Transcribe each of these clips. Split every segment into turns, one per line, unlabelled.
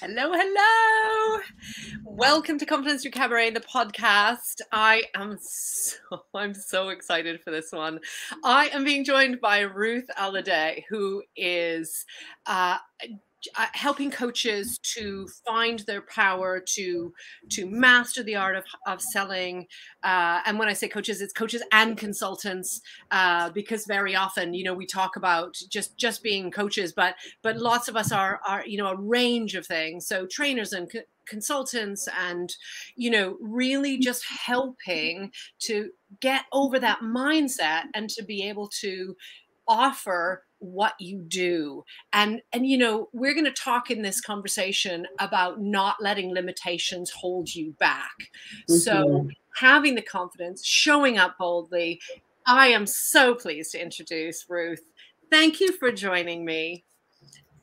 Hello, hello. Welcome to Confidence Through Cabaret, the podcast. I am so I'm so excited for this one. I am being joined by Ruth Alade, who is uh, uh, helping coaches to find their power to to master the art of, of selling uh, and when i say coaches it's coaches and consultants uh, because very often you know we talk about just just being coaches but but lots of us are are you know a range of things. So trainers and co- consultants and you know really just helping to get over that mindset and to be able to offer what you do and and you know we're going to talk in this conversation about not letting limitations hold you back. Mm-hmm. so having the confidence showing up boldly i am so pleased to introduce ruth. Thank you for joining me.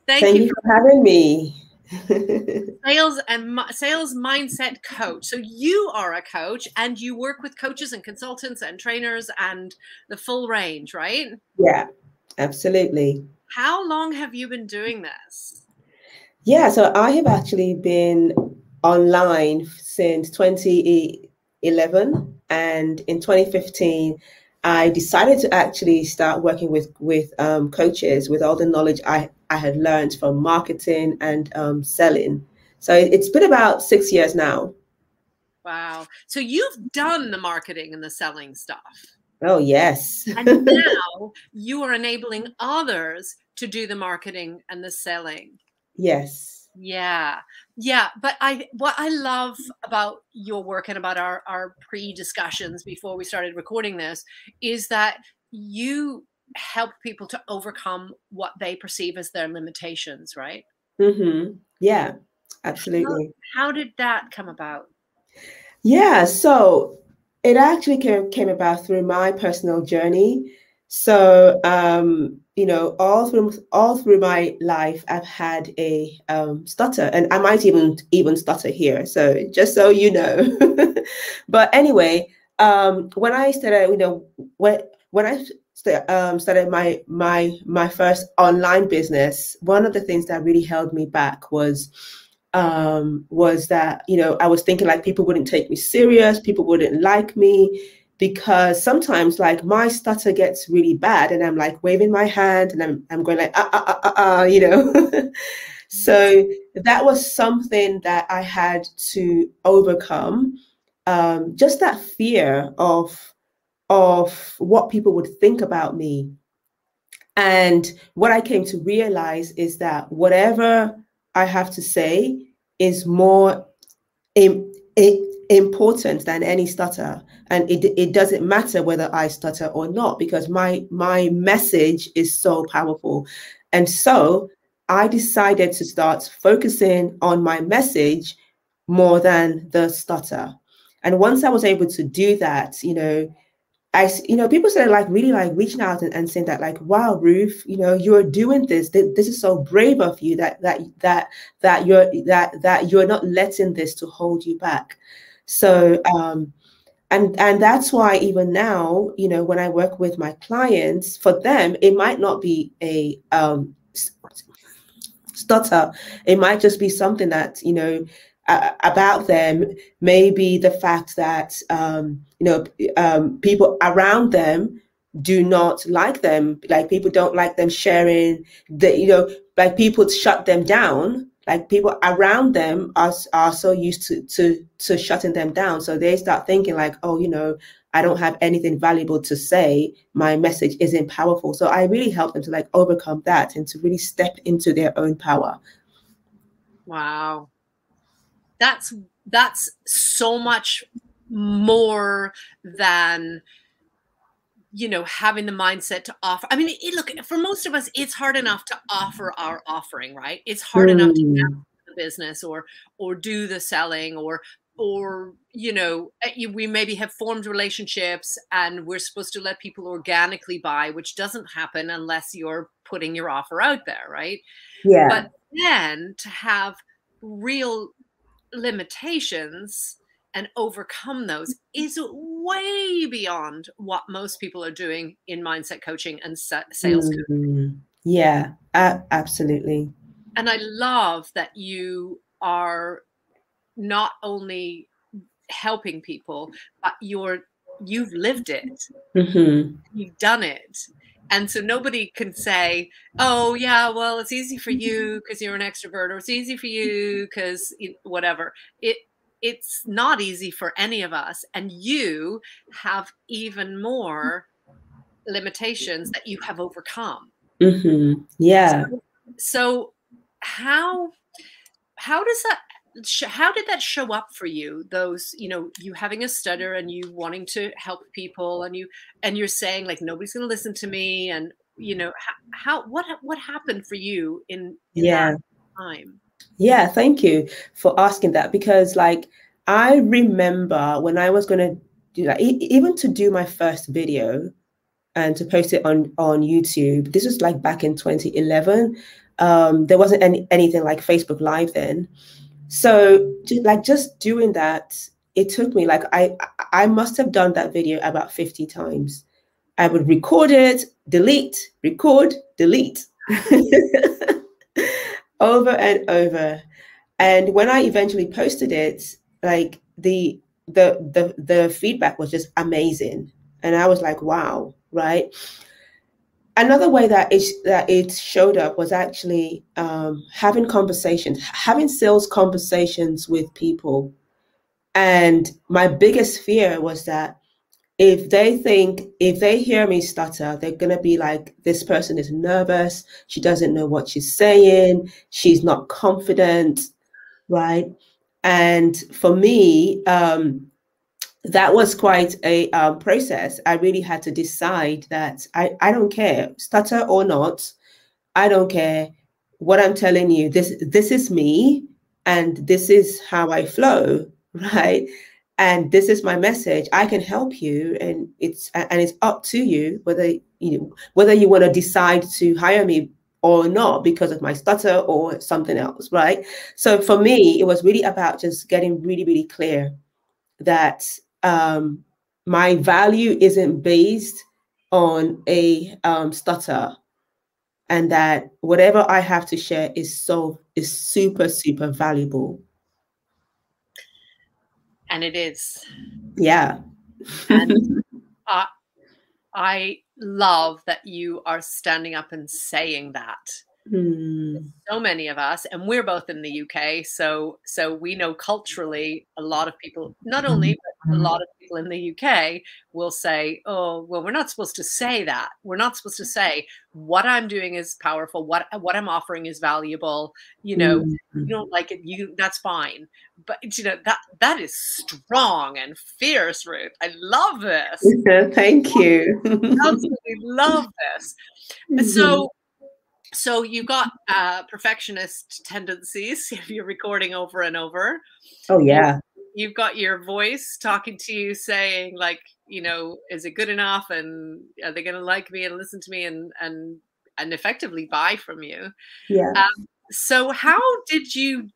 Thank, thank you, for, for having me.
Sales and sales mindset coach. So you are a coach and you work with coaches and consultants and trainers and the full range right?
Yeah Absolutely.
How long have you been doing this?
Yeah, so I have actually been online since 2011 and in 2015 I decided to actually start working with with um, coaches with all the knowledge I, I had learned from marketing and um, selling. So it's been about six years now.
Wow. So you've done the marketing and the selling stuff.
Oh, yes.
and now you are enabling others to do the marketing and the selling.
Yes.
Yeah. Yeah. But I, what I love about your work and about our, our pre discussions before we started recording this is that you help people to overcome what they perceive as their limitations, right?
Mm-hmm. Yeah, absolutely.
How, how did that come about?
Yeah. So it actually came, came about through my personal journey. So, um, you know, all through all through my life, I've had a um, stutter, and I might even even stutter here. So, just so you know. but anyway, um, when I started, you know, when when I st- um, started my my my first online business, one of the things that really held me back was um, was that you know I was thinking like people wouldn't take me serious, people wouldn't like me because sometimes like my stutter gets really bad and I'm like waving my hand and I'm I'm going like ah ah ah ah, ah you know. so that was something that I had to overcome. Um, just that fear of of what people would think about me. And what I came to realize is that whatever I have to say is more Im- important than any stutter. And it, it doesn't matter whether i stutter or not because my my message is so powerful. And so i decided to start focusing on my message more than the stutter. And once i was able to do that you know I, you know, people started like really like reaching out and, and saying that like, wow, Ruth, you know, you're doing this. This is so brave of you that that that that you're that that you're not letting this to hold you back. So, um, and and that's why even now, you know, when I work with my clients, for them, it might not be a um, stutter. It might just be something that you know uh, about them maybe the fact that um, you know um, people around them do not like them. Like people don't like them sharing the you know like people shut them down. Like people around them are, are so used to, to to shutting them down. So they start thinking like oh you know i don't have anything valuable to say. My message isn't powerful. So i really help them to like overcome that and to really step into their own power.
Wow that's that's so much more than you know having the mindset to offer i mean it, look for most of us it's hard enough to offer our offering right it's hard mm. enough to mm. the business or or do the selling or or you know eh, we maybe have formed relationships and we're supposed to let people organically buy which doesn't happen unless you're putting your offer out there right
yeah
but then to have real limitations and overcome those is way beyond what most people are doing in mindset coaching and sales
mm-hmm. Yeah, uh, absolutely.
and I love that you are not only helping people, but you're you've lived it. Mm-hmm. You've done it. And so nobody can say, oh, yeah, well, it's easy for you because you're an extrovert, or it's easy for you because whatever. It it's not easy for any of us. And you have even more limitations that you have overcome.
Mm-hmm. Yeah.
So, so how how does that how did that show up for you? Those you know you having a stutter and you wanting to help people and you and you're saying like nobody's going to listen to me and you know how, how what what happened for you in, in yeah. time?
Yeah thank you for asking that because like i remember when i was going to do that even to do my first video and to post it on on youtube this was like back in 2011 um there wasn't any anything like facebook live then so like just doing that, it took me like I I must have done that video about 50 times. I would record it, delete, record, delete. over and over. And when I eventually posted it, like the the the the feedback was just amazing. And I was like, wow, right? Another way that it that it showed up was actually um, having conversations, having sales conversations with people. And my biggest fear was that if they think if they hear me stutter, they're gonna be like, this person is nervous. She doesn't know what she's saying. She's not confident, right? And for me, um, that was quite a um, process. I really had to decide that I, I don't care, stutter or not, I don't care what I'm telling you. This this is me, and this is how I flow, right? And this is my message. I can help you, and it's and it's up to you whether you know whether you want to decide to hire me or not because of my stutter or something else, right? So for me, it was really about just getting really really clear that um, my value isn't based on a um, stutter and that whatever i have to share is so is super super valuable.
And it is.
Yeah.
And I, I love that you are standing up and saying that.
Hmm.
So many of us, and we're both in the UK, so so we know culturally a lot of people, not only but a mm-hmm. lot of people in the UK will say, "Oh, well, we're not supposed to say that. We're not supposed to say what I'm doing is powerful. What what I'm offering is valuable. You know, mm-hmm. you don't like it, you that's fine. But you know that that is strong and fierce, Ruth. I love this.
Thank you.
Absolutely love this. Mm-hmm. So so you got uh, perfectionist tendencies if you're recording over and over.
Oh yeah.
You've got your voice talking to you saying like, you know, is it good enough and are they going to like me and listen to me and and and effectively buy from you?
Yeah. Um,
so how did you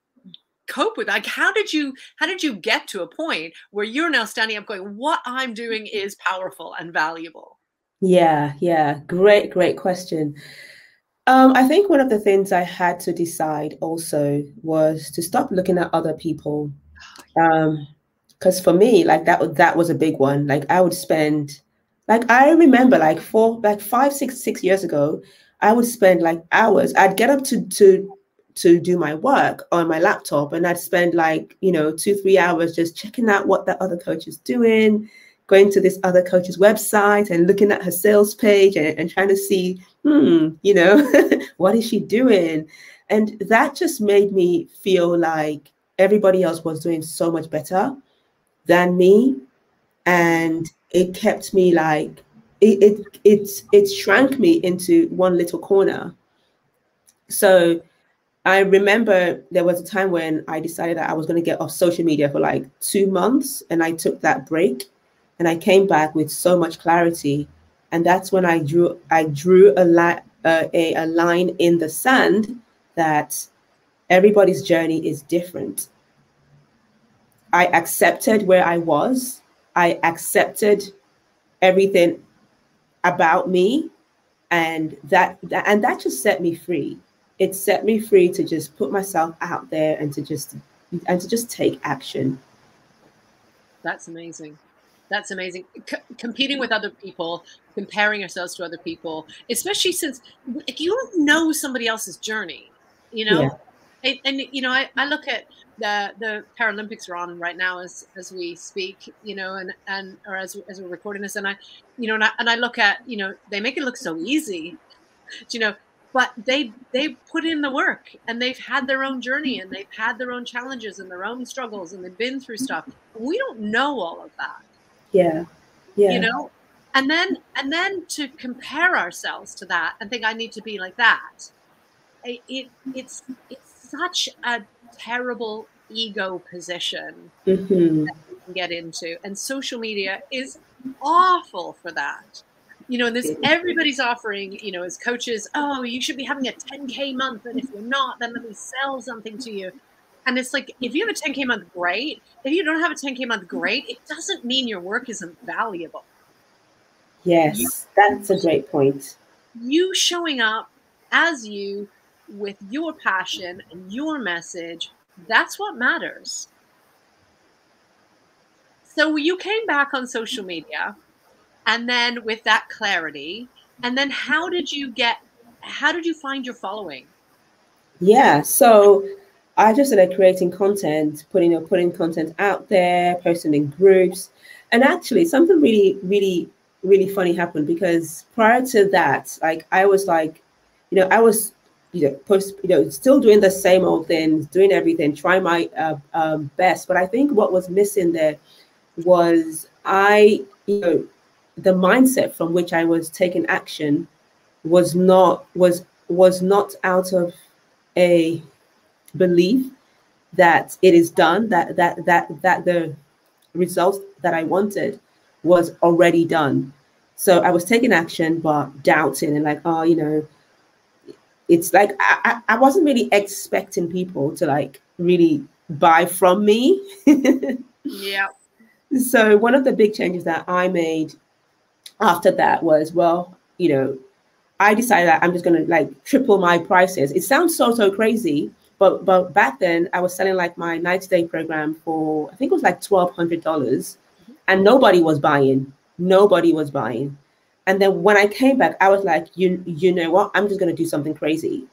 cope with like how did you how did you get to a point where you're now standing up going what i'm doing is powerful and valuable
yeah yeah great great question um, I think one of the things I had to decide also was to stop looking at other people. Um, because for me, like that that was a big one. Like I would spend, like I remember, like four, like five, six, six years ago, I would spend like hours. I'd get up to to to do my work on my laptop, and I'd spend like you know two, three hours just checking out what that other coach is doing, going to this other coach's website and looking at her sales page and, and trying to see, hmm, you know, what is she doing? And that just made me feel like everybody else was doing so much better than me. And it kept me like, it, it, it, it shrank me into one little corner. So I remember there was a time when I decided that I was going to get off social media for like two months and I took that break and I came back with so much clarity. And that's when I drew I drew a, li- uh, a, a line in the sand that everybody's journey is different. I accepted where I was. I accepted everything about me, and that, that and that just set me free. it set me free to just put myself out there and to just and to just take action.
That's amazing. That's amazing. C- competing with other people, comparing ourselves to other people, especially since if you don't know somebody else's journey, you know. Yeah. And, and, you know, I, I look at the the Paralympics are on right now as as we speak, you know, and and or as as we're recording this, and I, you know, and I, and I look at you know they make it look so easy, you know, but they they put in the work and they've had their own journey and they've had their own challenges and their own struggles and they've been through stuff. We don't know all of that.
Yeah. Yeah.
You know, and then and then to compare ourselves to that and think I need to be like that. It, it it's it's such a terrible ego position mm-hmm. that we can get into, and social media is awful for that you know, and this everybody's offering, you know, as coaches, oh, you should be having a 10K month. And if you're not, then let me sell something to you. And it's like, if you have a 10K month, great. If you don't have a 10K month, great. It doesn't mean your work isn't valuable.
Yes, that's a great point.
You showing up as you with your passion and your message, that's what matters. So you came back on social media and then with that clarity and then how did you get how did you find your following
yeah so i just started creating content putting you know, putting content out there posting in groups and actually something really really really funny happened because prior to that like i was like you know i was you know post you know still doing the same old things doing everything trying my uh, um, best but i think what was missing there was i you know the mindset from which I was taking action was not was was not out of a belief that it is done that that that that the results that I wanted was already done. So I was taking action but doubting and like oh you know it's like I, I wasn't really expecting people to like really buy from me.
yeah.
So one of the big changes that I made after that was, well, you know, I decided that I'm just gonna like triple my prices. It sounds so so crazy, but but back then I was selling like my 90 day program for I think it was like twelve hundred dollars, and nobody was buying. Nobody was buying. And then when I came back, I was like, you you know what? I'm just gonna do something crazy.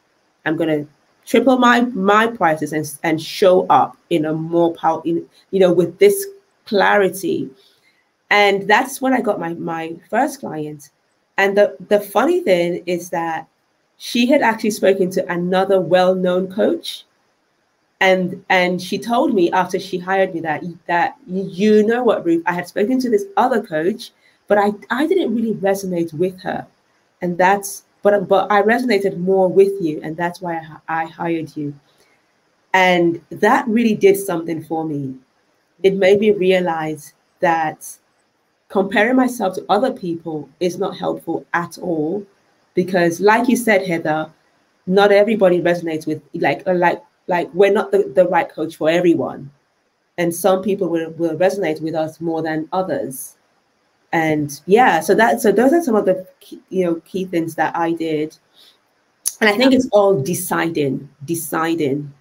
I'm gonna triple my my prices and and show up in a more power in you know with this clarity and that's when I got my my first client. And the the funny thing is that she had actually spoken to another well-known coach and and she told me after she hired me that that you know what Ruth I had spoken to this other coach but I I didn't really resonate with her. And that's but but I resonated more with you and that's why I, I hired you. And that really did something for me. It made me realize that comparing myself to other people is not helpful at all because like you said heather not everybody resonates with like uh, like like we're not the, the right coach for everyone. And some people will, will resonate with us more than others and yeah so that so those are some of the key, you know key things that i did and i think it's all deciding deciding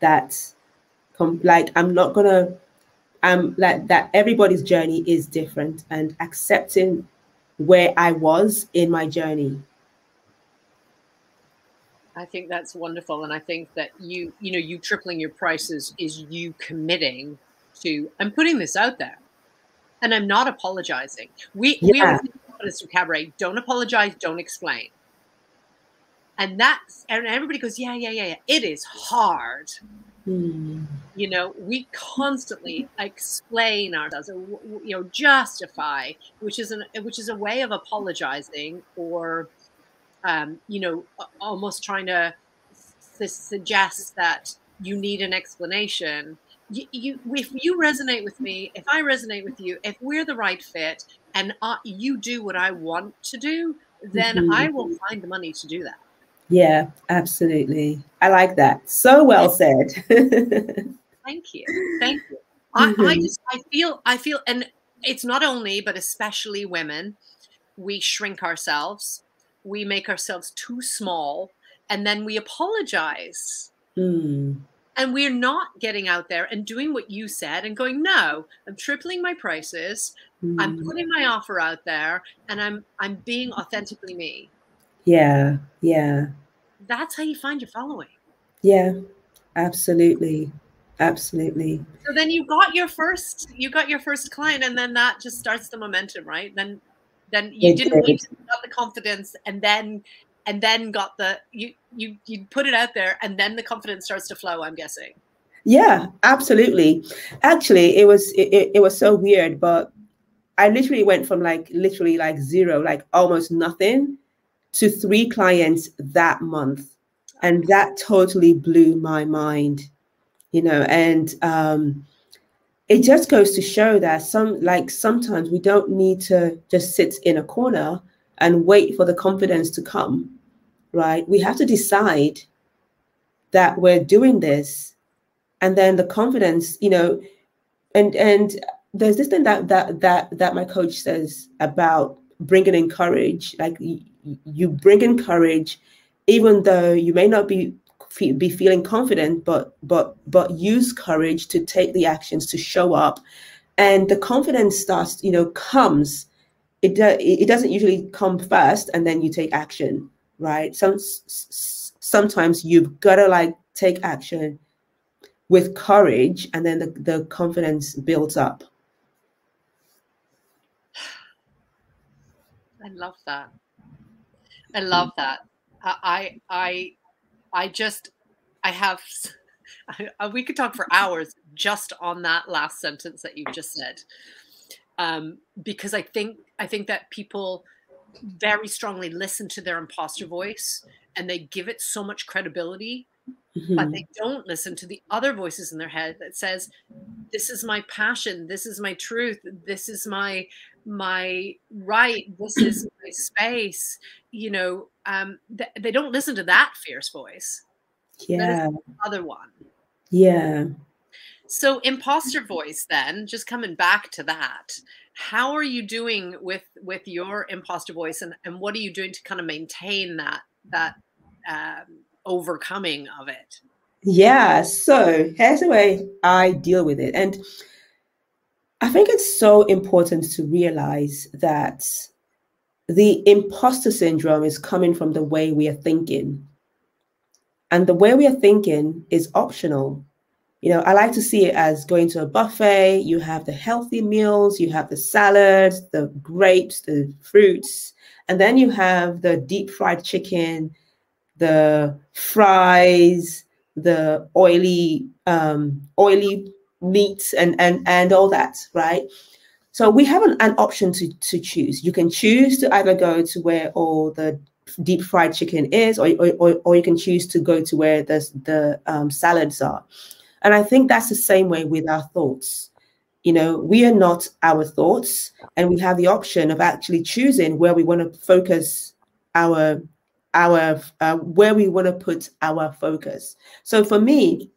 that like i'm not gonna i'm like that everybody's journey is different and accepting where I was in my journey.
I think that's wonderful. And I think that you, you know, you tripling your prices is you committing to I'm putting this out there. And I'm not apologizing. We yeah. we always cabaret, don't apologize, don't explain. And that's and everybody goes, Yeah, yeah, yeah, yeah. It is hard. Mm. You know, we constantly explain ourselves, or, you know, justify, which is an which is a way of apologizing, or um, you know, almost trying to s- suggest that you need an explanation. You, you, if you resonate with me, if I resonate with you, if we're the right fit, and uh, you do what I want to do, then mm-hmm. I will find the money to do that.
Yeah, absolutely. I like that. So well said.
Thank you. Thank you. I, mm-hmm. I just I feel I feel and it's not only but especially women, we shrink ourselves. We make ourselves too small and then we apologize.
Mm.
And we're not getting out there and doing what you said and going, no, I'm tripling my prices.
Mm.
I'm putting my offer out there and I'm I'm being authentically me.
Yeah, yeah.
That's how you find your following.
Yeah, absolutely. Absolutely.
So then you got your first you got your first client and then that just starts the momentum, right? Then then you
It
didn't
did.
wait you got the confidence and then and then got the you you you put it out there and then the confidence starts to flow, I'm guessing.
Yeah, absolutely. Actually, it was it, it, was so weird, but I literally went from like literally like zero, like almost nothing, to three clients that month, and that totally blew my mind. You know, and um, it just goes to show that some like sometimes we don't need to just sit in a corner and wait for the confidence to come, right? We have to decide that we're doing this and then the confidence you know and and there's this thing that that that that my coach says about bringing in courage. Like y- y- you bring in courage even though you may not be be feeling confident but but but use courage to take the actions to show up. And the confidence starts you know comes. It do, it doesn't usually come first and then you take action right some sometimes you've got to like take action with courage and then the, the confidence builds up
I love that. I love that. I I I just I have I, we could talk for hours just on that last sentence that you just said. Um, because I think I think that people very strongly listen to their imposter voice and they give it so much credibility but
Mhm.
they don't listen to the other voices in their head that says this is my passion. This is my truth. This is my my right. This is my space. You know um th- they don't listen to that fierce voice.
Yeah.
other one.
Yeah.
So imposter voice then just coming back to that how are you doing with with your imposter voice and and what are you doing to kind of maintain that that um overcoming of it?
Yeah so here's the way i deal with it and i think it's so important to realize that the imposter syndrome is coming from the way we are thinking and the way we are thinking is optional you know i like to see it as going to a buffet. You have the healthy meals you have the salads the grapes the fruits and then you have the deep fried chicken the fries the oily um oily meats and and and all that right? So we have an, an option to to choose. You can choose to either go to where all the deep fried chicken is or, or, or, you can choose to go to where the, the um, salads are and I think that's the same way with our thoughts. You know, we are not our thoughts, and we have the option of actually choosing where we want to focus our our uh, where we want to put our focus. So for me,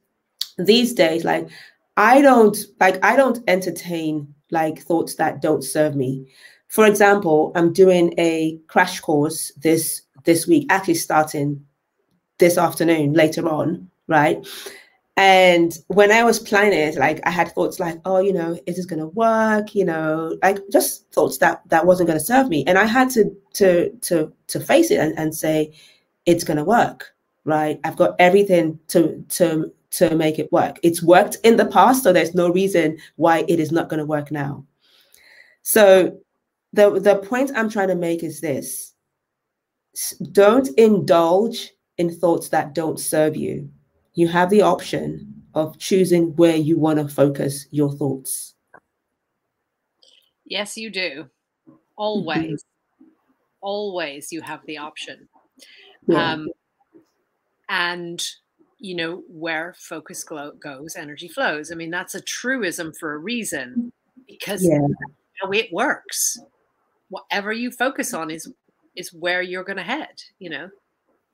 these days, like I don't like I don't entertain like thoughts that don't serve me. For example, I'm doing a crash course this this week, actually starting this afternoon later on, right? And when I was planning it, like I had thoughts like, oh, you know, is this gonna work? You know, like just thoughts that that wasn't gonna serve me. And I had to to to to face it and, and say, it's gonna work, right? I've got everything to to to make it work. It's worked in the past, so there's no reason why it is not gonna work now. So the the point I'm trying to make is this don't indulge in thoughts that don't serve you you have the option of choosing where you want to focus your thoughts.
Yes, you do. Always. Always you have the option.
Yeah.
Um, and, you know, where focus glo- goes, energy flows. I mean, that's a truism for a reason because
Yeah.
how it works. Whatever you focus on is is where you're going to head, you know?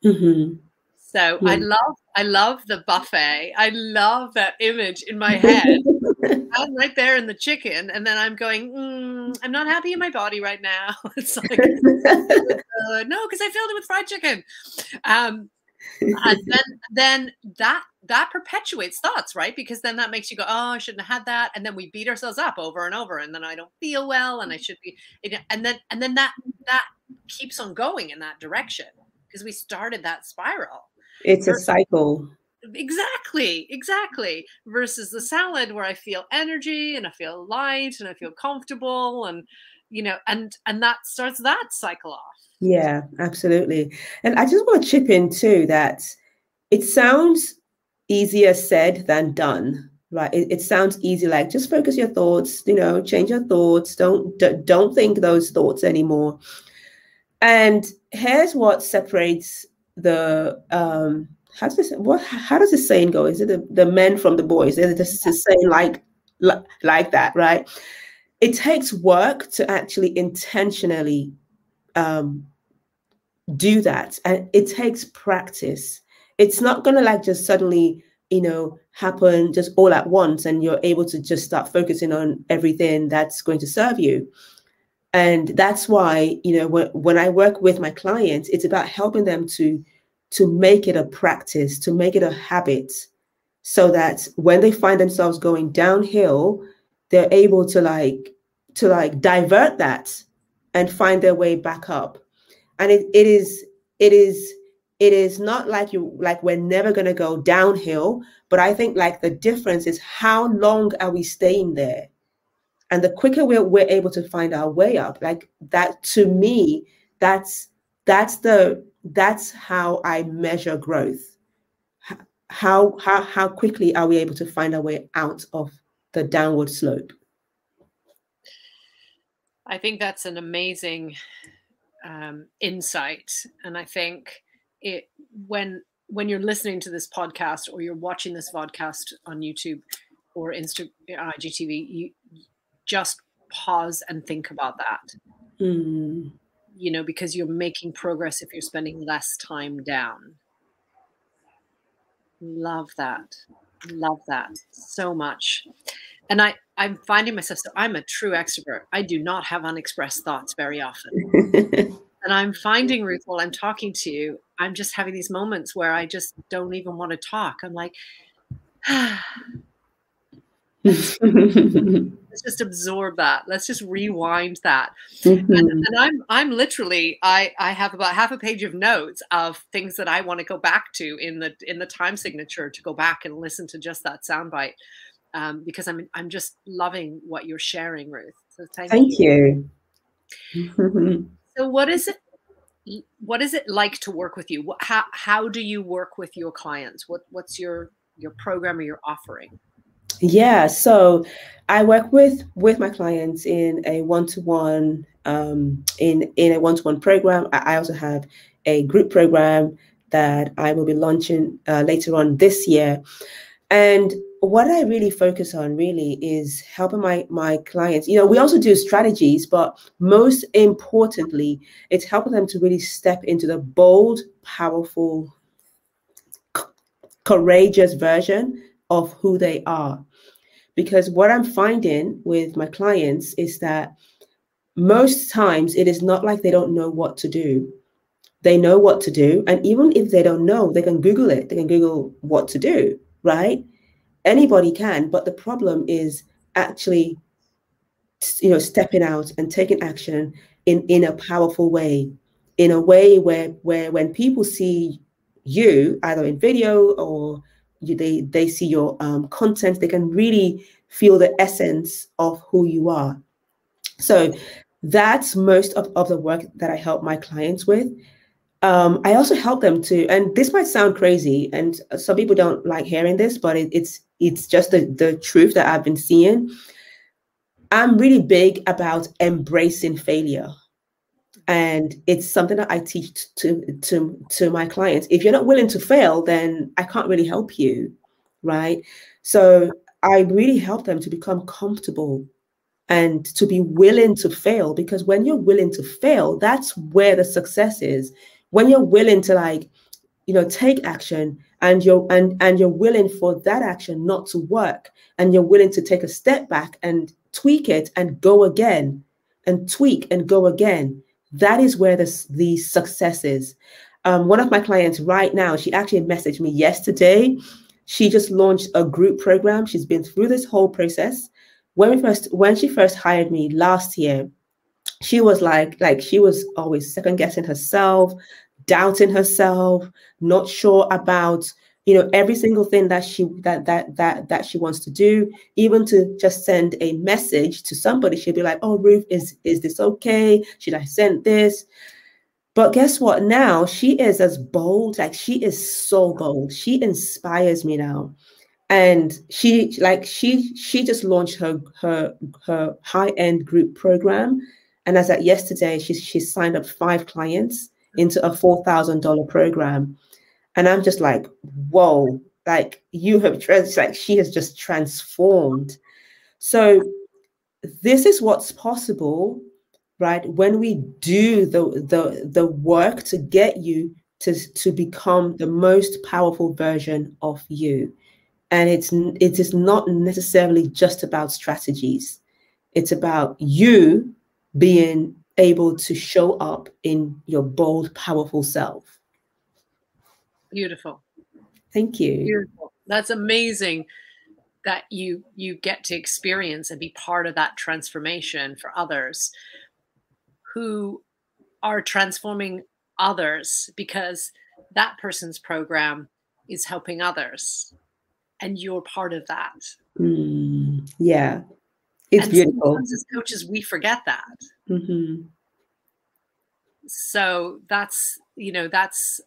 hmm
So I love, I love the buffet. I love that image in my head. I'm right there in the chicken, and then I'm going, mm, I'm not happy in my body right now. it's like, uh, no, because I filled it with fried chicken. Um, and then then that that perpetuates thoughts right because then that makes you go oh i shouldn't have had that and then we beat ourselves up over and over and then i don't feel well and i should be and then and then that that keeps on going in that direction because we started that spiral
it's a cycle.
Exactly exactly. Versus the salad where i feel energy and i feel light and i feel comfortable and you know and and that starts that cycle off.
Yeah absolutely. And i just want to chip in too that it sounds easier said than done right? It, it sounds easy like just focus your thoughts you know change your thoughts. Don't don't think those thoughts anymore. And here's what separates the um how does this what how does the saying go? Is it the, the men from the boys? Is it the saying like like that right? It takes work to actually intentionally um, do that and it takes practice. It's not to like just suddenly you know happen just all at once and you're able to just start focusing on everything that's going to serve you and that's why you know when, when i work with my clients it's about helping them to to make it a practice to make it a habit so that when they find themselves going downhill they're able to like to like divert that and find their way back up. And it, it is it is it is not like you like we're never going to go downhill but i think like the difference is how long are we staying there and the quicker we're, we're able to find our way up like that to me that's that's the that's how i measure growth. How how how quickly are we able to find our way out of the downward slope?
I think that's an amazing um, insight, and I think it when when you're listening to this podcast or you're watching this podcast on YouTube or Insta IGTV, you just pause and think about that.
Mm.
You know, because you're making progress if you're spending less time down. Love that. Love that so much. And I, I'm finding myself, so I'm a true extrovert. I do not have unexpressed thoughts very often. and I'm finding, Ruth, while I'm talking to you, I'm just having these moments where I just don't even want to talk. I'm like, let's just absorb that. Let's just rewind that. Mm-hmm. And, and, I'm I'm literally I I have about half a page of notes of things that I want to go back to in the in the time signature to go back and listen to just that soundbite um, because I'm I'm just loving what you're sharing, Ruth. So thank,
thank you.
you. so what is it? What is it like to work with you? How how do you work with your clients? What what's your your program or your offering?
Yeah, so I work with with my clients in a one to one in in a one to one program. I also have a group program that I will be launching uh, later on this year, and what I really focus on really is helping my my clients. You know, we also do strategies, but most importantly, it's helping them to really step into the bold, powerful, c- courageous version of who they are. Because what I'm finding with my clients is that most times it is not like they don't know what to do. They know what to do, and even if they don't know, they can Google it. They can Google what to do, right? anybody can but the problem is actually you know stepping out and taking action in in a powerful way in a way where where when people see you either in video or you, they they see your um, content they can really feel the essence of who you are so that's most of, of the work that i help my clients with um, I also help them to, and this might sound crazy, and some people don't like hearing this, but it, it's it's just the, the truth that I've been seeing. I'm really big about embracing failure. And it's something that I teach to, to, to my clients. If you're not willing to fail, then I can't really help you. Right. So I really help them to become comfortable and to be willing to fail because when you're willing to fail, that's where the success is when you're willing to like you know take action and you're and and you're willing for that action not to work and you're willing to take a step back and tweak it and go again and tweak and go again that is where the, the success is um, one of my clients right now, she actually messaged me yesterday. She just launched a group program. She's been through this whole process. When we first, when she first hired me last year, she was like, like she was always second guessing herself, doubting herself, not sure about you know every single thing that she that that that that she wants to do even to just send a message to somebody she'll be like oh ruth is is this okay? Should i send this? But guess what? Now she is as bold like she is so bold. She inspires me now. And she like she she just launched her her her high end group program. And as at yesterday she she signed up five clients into a $4000 program and I'm just like, whoa, like you have trans like she has just transformed. So this is what's possible, right? When we do the the the work to get you to, to become the most powerful version of you. And it's it is not necessarily just about strategies. It's about you being able to show up in your bold, powerful self.
Beautiful.
Thank you.
Beautiful. That's amazing that you you get to experience and be part of that transformation for others who are transforming others because that person's program is helping others and you're part of that.
Mm, yeah. It's and beautiful.
As coaches, we forget that. Mm-hmm. So that's, you know, that's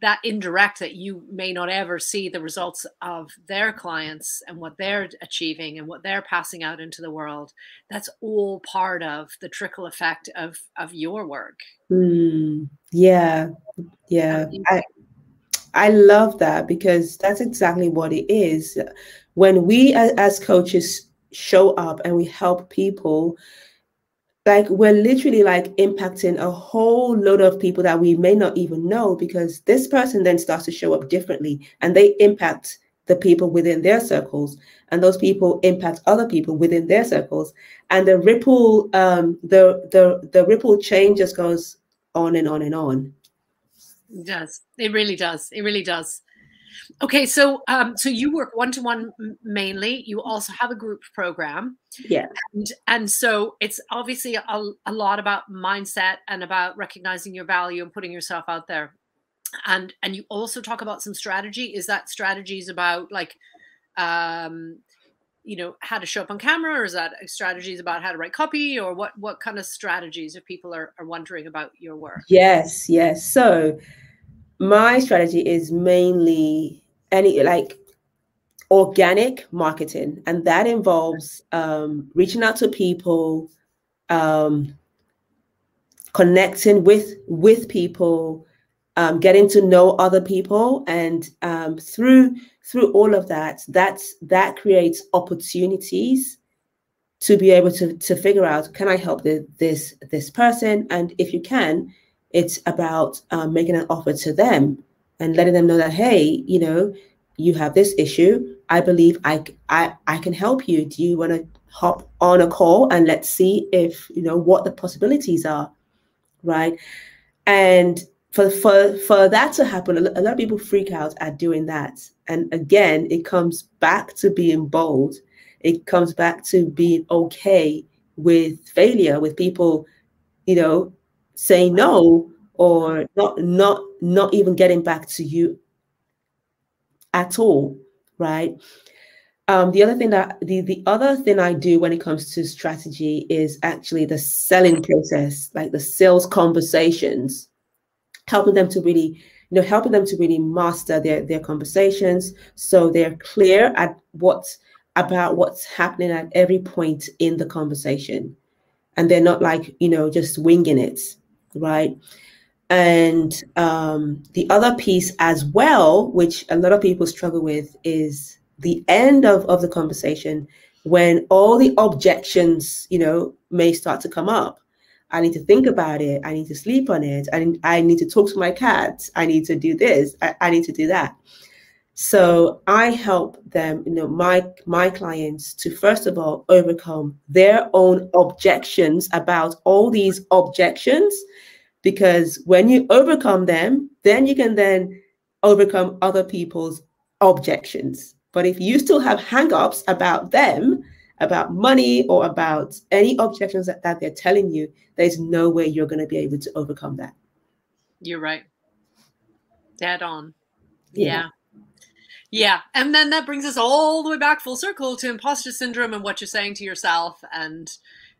that indirect that you may not ever see the results of their clients and what they're achieving and what they're passing out into the world. That's all part of the trickle effect of of your work.
Mm, yeah yeah. I i love that because that's exactly what it is. When we as coaches show up and we help people like we're literally like impacting a whole load of people that we may not even know because this person then starts to show up differently and they impact the people within their circles and those people impact other people within their circles. And the ripple um the the the ripple chain just goes on and on and on.
It does. It really does. It really does Okay, so um, so you work one to one mainly. You also have a group program.
Yeah.
And and so it's obviously a, a lot about mindset and about recognizing your value and putting yourself out there. And and you also talk about some strategy. Is that strategies about like um you know how to show up on camera or is that strategies about how to write copy or what what kind of strategies if people are, are wondering about your work
yes yes so my strategy is mainly any like organic marketing and that involves um, reaching out to people um, connecting with with people um, getting to know other people and um, through through all of that that's that creates opportunities to be able to to figure out can i help the, this this person? And if you can it's about um, making an offer to them and letting them know that, hey, you know, you have this issue. I believe I, I, I can help you. Do you want to hop on a call and let's see if, you know, what the possibilities are, right? And for, for, for that to happen, a lot of people freak out at doing that. And again, it comes back to being bold. It comes back to being okay with failure, with people, you know, say no or not not not even getting back to you at all right? Um, the other thing that the, the other thing I do when it comes to strategy is actually the selling process, like the sales conversations, helping them to really, you know, helping them to really master their their conversations so they're clear at what about what's happening at every point in the conversation, and they're not like you know just winging it right? And um, the other piece as well, which a lot of people struggle with, is the end of, of the conversation when all the objections, you know, may start to come up. I need to think about it. I need to sleep on it. I, I need to talk to my cat. I need to do this. I, I need to do that. So I help them, you know, my my clients to first of all overcome their own objections about all these objections because when you overcome them, then you can then overcome other people's objections. But if you still have hang-ups about them, about money or about any objections that, that they're telling you, there's no way you're going to be able to overcome that.
You're right. Dead on. Yeah. yeah. Yeah. And then that brings us all the way back full circle to imposter syndrome and what you're saying to yourself and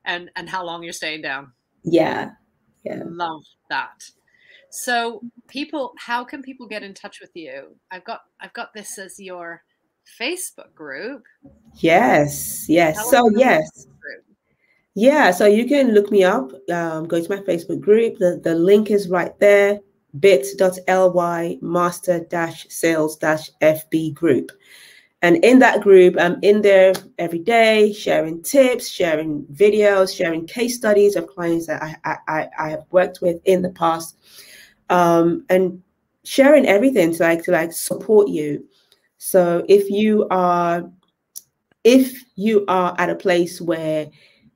and and how long you're staying down.
Yeah. Yeah.
Love that. So people how can people get in touch with you? I've got I've got this as your Facebook group.
Yes. Yes. so yes. Yeah, so you can look me up, um, go to my Facebook group. The, the link is right there bit.ly master sales FB group. And in that group, I'm in there every day sharing tips, sharing videos, sharing case studies of clients that I, I, I have worked with in the past, um, and sharing everything to like to like support you. So if you are if you are at a place where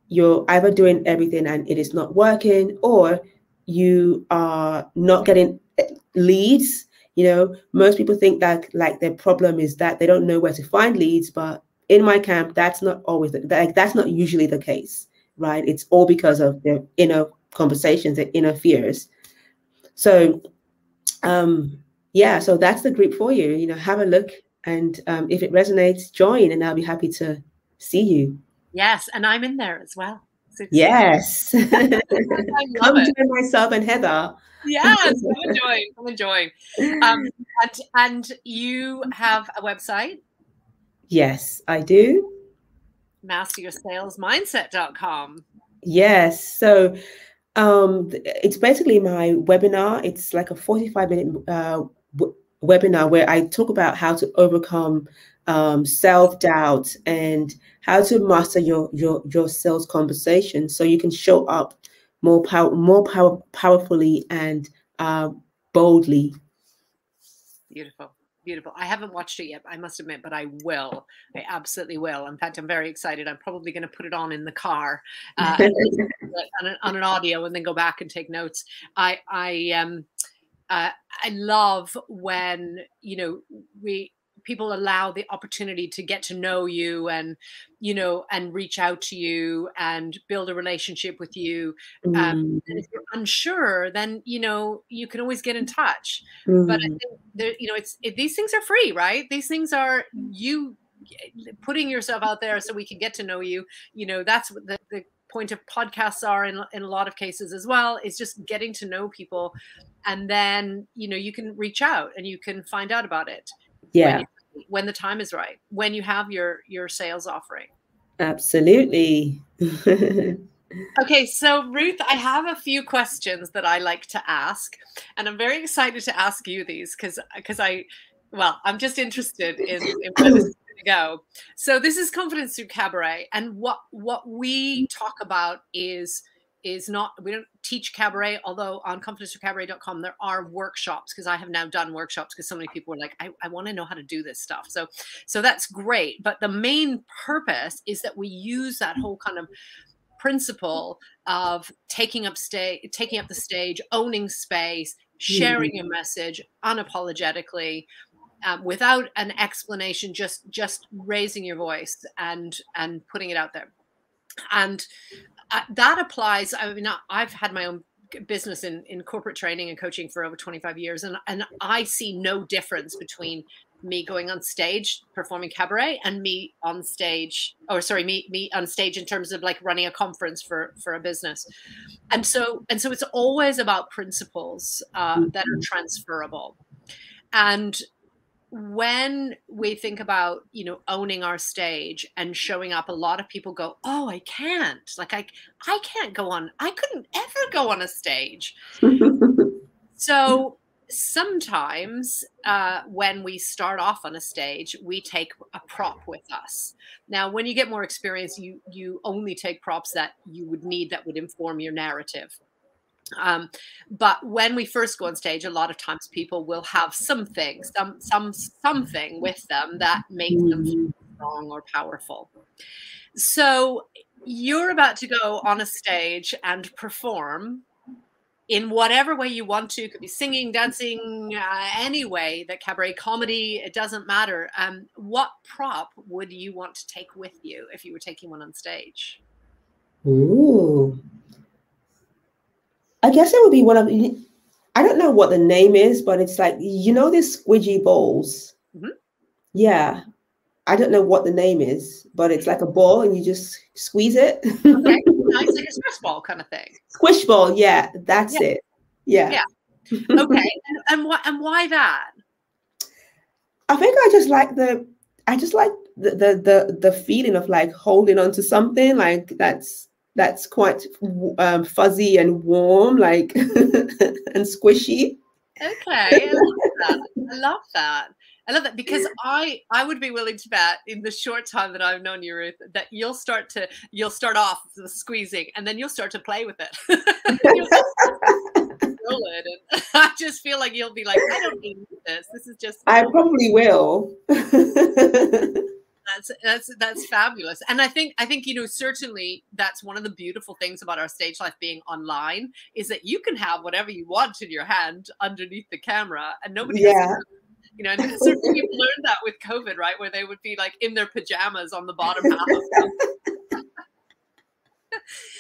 you're either doing everything and it is not working, or you are not getting leads you know? Most people think that like their problem is that they don't know where to find leads but in my camp that's not always the, that, that's not usually the case right? It's all because of their inner conversations their inner fears. So um yeah so that's the group for you you know have a look and um, if it resonates join and i'll be happy to see you.
Yes and i'm in there as well
yes. Come join myself and Heather.
Yes, I'm enjoying. I'm enjoying. Um, and, and you have a website?
Yes, I do.
MasterYourSalesMindset.com.
Yes. So um, it's basically my webinar. It's like a 45 minute uh, w- webinar where I talk about how to overcome um, self doubt and how to master your your your sales conversation so you can show up more power more power powerfully and uh, boldly.
Beautiful. Beautiful. I haven't watched it yet, I must admit, but I will. I absolutely will. In fact, I'm very excited. I'm probably going to put it on in the car uh, on, an, on, an, audio and then go back and take notes. I, I, um, uh, I love when you know we people allow the opportunity to get to know you and you know and reach out to you and build a relationship with you um, mm. and if you're unsure then you know you can always get in touch mm. but i mm. think there, you know it's it, these things are free right these things are you putting yourself out there so we can get to know you you know that's what the, the point of podcasts are in, in a lot of cases as well is just getting to know people and then you know you can reach out and you can find out about it
yeah
when the time is right when you have your your sales offering.
Absolutely.
Okay so ruth i have a few questions that i like to ask and i'm very excited to ask you these because because i well i'm just interested in, in where this is going to go. So this is confidence through cabaret and what what we talk about is is not we don't teach cabaret although on confidencecabaret.com there are workshops because i have now done workshops because so many people are like i, I want to know how to do this stuff so so that's great but the main purpose is that we use that whole kind of principle of taking up stage taking up the stage owning space sharing mm-hmm. a message unapologetically um, without an explanation just just raising your voice and and putting it out there and uh, that applies. I mean, I've had my own business in, in corporate training and coaching for over 25 years, and, and I see no difference between me going on stage performing cabaret and me on stage or sorry me me on stage in terms of like running a conference for for a business and so and so it's always about principles uh, that are transferable and when we think about you know owning our stage and showing up a lot of people go oh i can't. Like i i can't go on i couldn't ever go on a stage. So sometimes uh, when we start off on a stage we take a prop with us. Now when you get more experience you you only take props that you would need that would inform your narrative um, but when we first go on stage, a lot of times people will have something, some some something with them that makes them mm-hmm. strong or powerful. So you're about to go on a stage and perform. in whatever way you want to. It could be singing, dancing, uh, any way that cabaret comedy. It doesn't matter. Um, what prop would you want to take with you if you were taking one on stage?
Ooh. I guess it would be one of I don't know what the name is, but it's like you know these squidgy balls. Mm-hmm. Yeah, I don't know what the name is, but it's like a ball and you just squeeze it. okay,
nice, like a squish ball kind of thing.
Squish ball, yeah, that's yeah. it. Yeah.
Yeah. Okay, and, and why and why that?
I think I just like the I just like the the the, the feeling of like holding on to something like that's that's quite um, fuzzy and warm, like and squishy.
Okay, I love that. I love that. I love that because I I would be willing to bet in the short time that I've known you, Ruth, that you'll start to you'll start off with squeezing and then you'll start to play with it. it. And I just feel like you'll be like, I don't need this. This is just.
I probably will
that's that's that's fabulous. And i think i think you know certainly that's one of the beautiful things about our stage life being online is that you can have whatever you want in your hand underneath the camera and nobody yeah. you know and certainly you've learned that with covid right where they would be like in their pajamas on the bottom half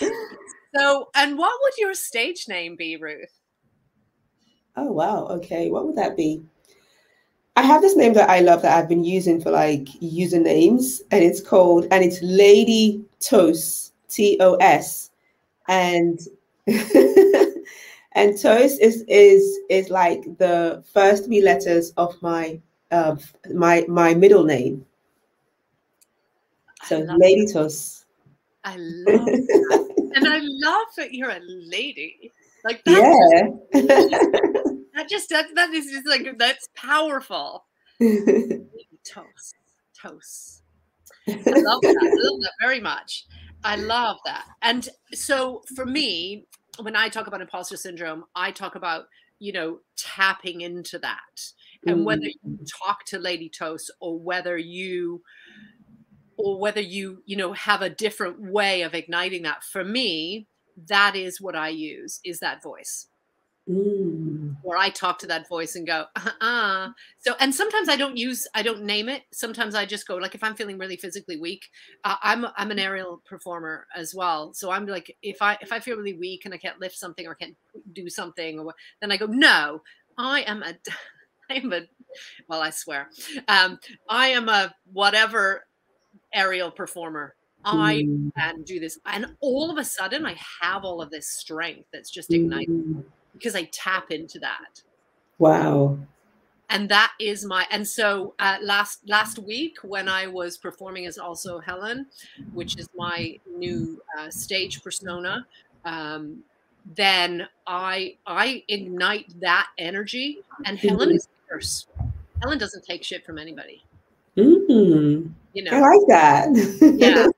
so and what would your stage name be ruth?
Oh wow. Okay. What would that be I have this name that I love that I've been using for like usernames, and it's called and it's Lady Tos T O S, and and Tos is is is like the first three letters of my uh, my my middle name. So Lady
it. Tos. I love and I love that you're a lady. Like
yeah.
that just that that is just like that's powerful. toast, toast. I love that. I love that very much. I love that. And so for me, when I talk about imposter syndrome, I talk about you know tapping into that, and whether you mm. talk to Lady Toast or whether you or whether you you know have a different way of igniting that for me that is what i use is that voice Mm. Where I talk to that voice and go, uh-uh. So, and sometimes I don't use, I don't name it. Sometimes I just go, like, if I'm feeling really physically weak, uh, I'm, I'm an aerial performer as well. So I'm like, if I, if I feel really weak and I can't lift something or can't do something, or then I go, no, I am a, I am a, well, I swear, um, I am a whatever aerial performer. I mm. can do this. And all of a sudden, I have all of this strength that's just igniting. Mm because I tap into that.
Wow.
And that is my and so uh, last last week when I was performing as also Helen, which is my new uh, stage persona, um, then I I ignite that energy, and mm-hmm. Helen is fierce. Helen doesn't take shit from anybody.
Mm, you know, I like that.
yeah,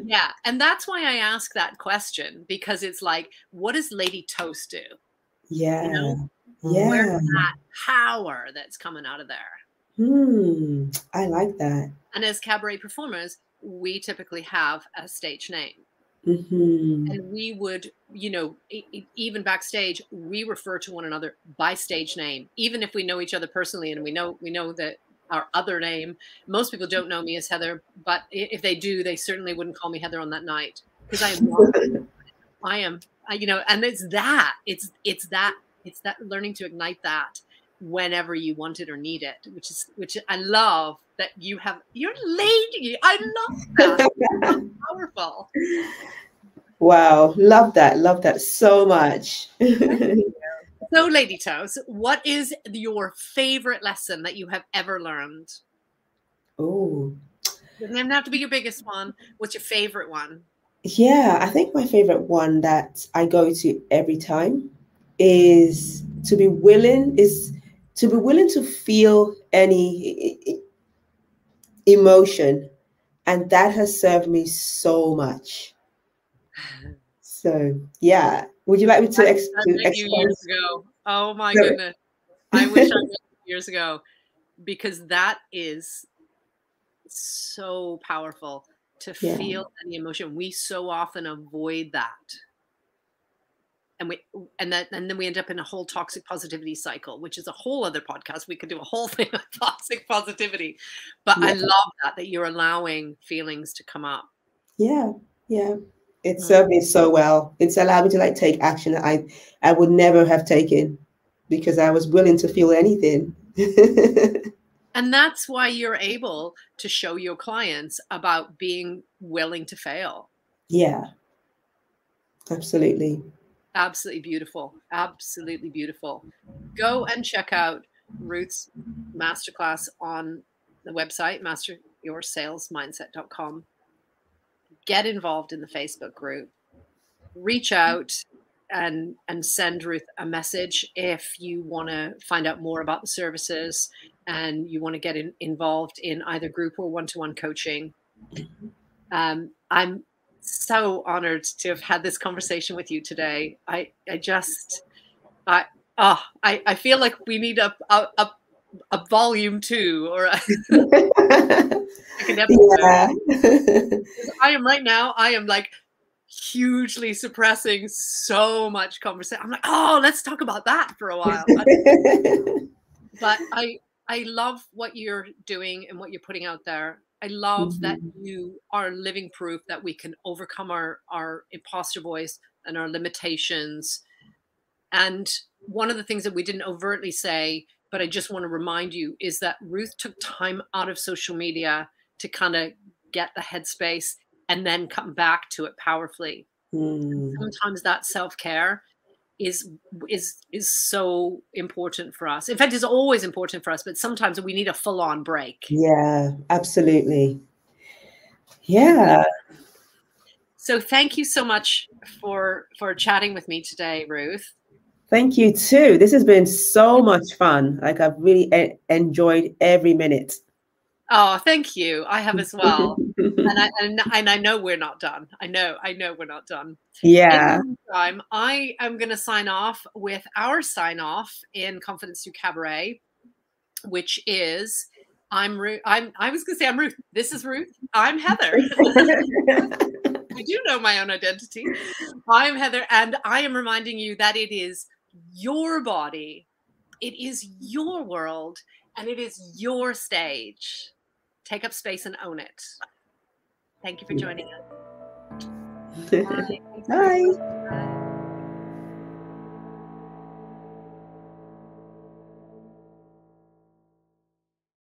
yeah, and that's why I ask that question because it's like, what does Lady Toast do?
Yeah. You know? Yeah.
Where's that power that's coming out of there?
Hmm. I like that.
And as cabaret performers, we typically have a stage name.
Mm-hmm.
And we would, you know, even backstage, we refer to one another by stage name, even if we know each other personally and we know we know that our other name. Most people don't know me as Heather, but if they do, they certainly wouldn't call me Heather on that night because I am. I am you know and it's that it's it's that it's that learning to ignite that whenever you want it or need it which is which i love that you have you're lady. I love that. Powerful.
Wow. Love that. Love that so much.
So lady toes what is your favorite lesson that you have ever learned?
Oh
doesn't have to be your biggest one. What's your favorite one
yeah, I think my favorite one that I go to every time is to be willing is to be willing to feel any emotion and that has served me so much. So, yeah. Would you like me to, ex- to
years ago. Oh my goodness. I wish I met years ago because that is so powerful to yeah. feel any emotion. We so often avoid that. and we and then and then we end up in a whole toxic positivity cycle which is a whole other podcast we could do a whole thing on toxic positivity but yeah. i love that that you're allowing feelings to come up
yeah yeah it mm. served me so well it's allowed me to like take action that i i would never have taken because i was willing to feel anything
and that's why you're able to show your clients about being willing to fail.
Yeah. Absolutely.
Absolutely beautiful. Absolutely beautiful. Go and check out ruth's masterclass on the website masteryoursalesmindset.com get involved in the facebook group. Reach out and and send ruth a message if you want to find out more about the services and you want to get in, involved in either group or one-to-one coaching um, i'm so honored to have had this conversation with you today. I, I just, I, oh, I, I feel like we need a, a, a, a volume two or a, yeah. I am right now, I am like hugely suppressing so much conversation. I'm like, oh, let's talk about that for a while. but I, I love what you're doing and what you're putting out there. I love mm-hmm. that you are living proof that we can overcome our our imposter voice and our limitations. And one of the things that we didn't overtly say, but I just want to remind you, is that Ruth took time out of social media to kind of get the headspace and then come back to it powerfully. Mm. Sometimes that self care is is is so important for us. In fact, it's always important for us, but sometimes we need a full on break.
Yeah, absolutely. Yeah.
So thank you so much for for chatting with me today, Ruth.
Thank you too. This has been so much fun. Like I've really e- enjoyed every minute.
Oh, thank you. I have as well. and, I, and, and I know we're not done. I know, I know we're not done.
Yeah.
Time, I am going to sign off with our sign off in Confidence Through Cabaret, which is I'm Ruth. I'm I was gonna say I'm Ruth. This is Ruth. I'm Heather. I do know my own identity. I'm Heather, and I am reminding you that it is your body, it is your world, and it is your stage take up space and own it. Thank you for mm. joining us.
Bye. Bye. Bye.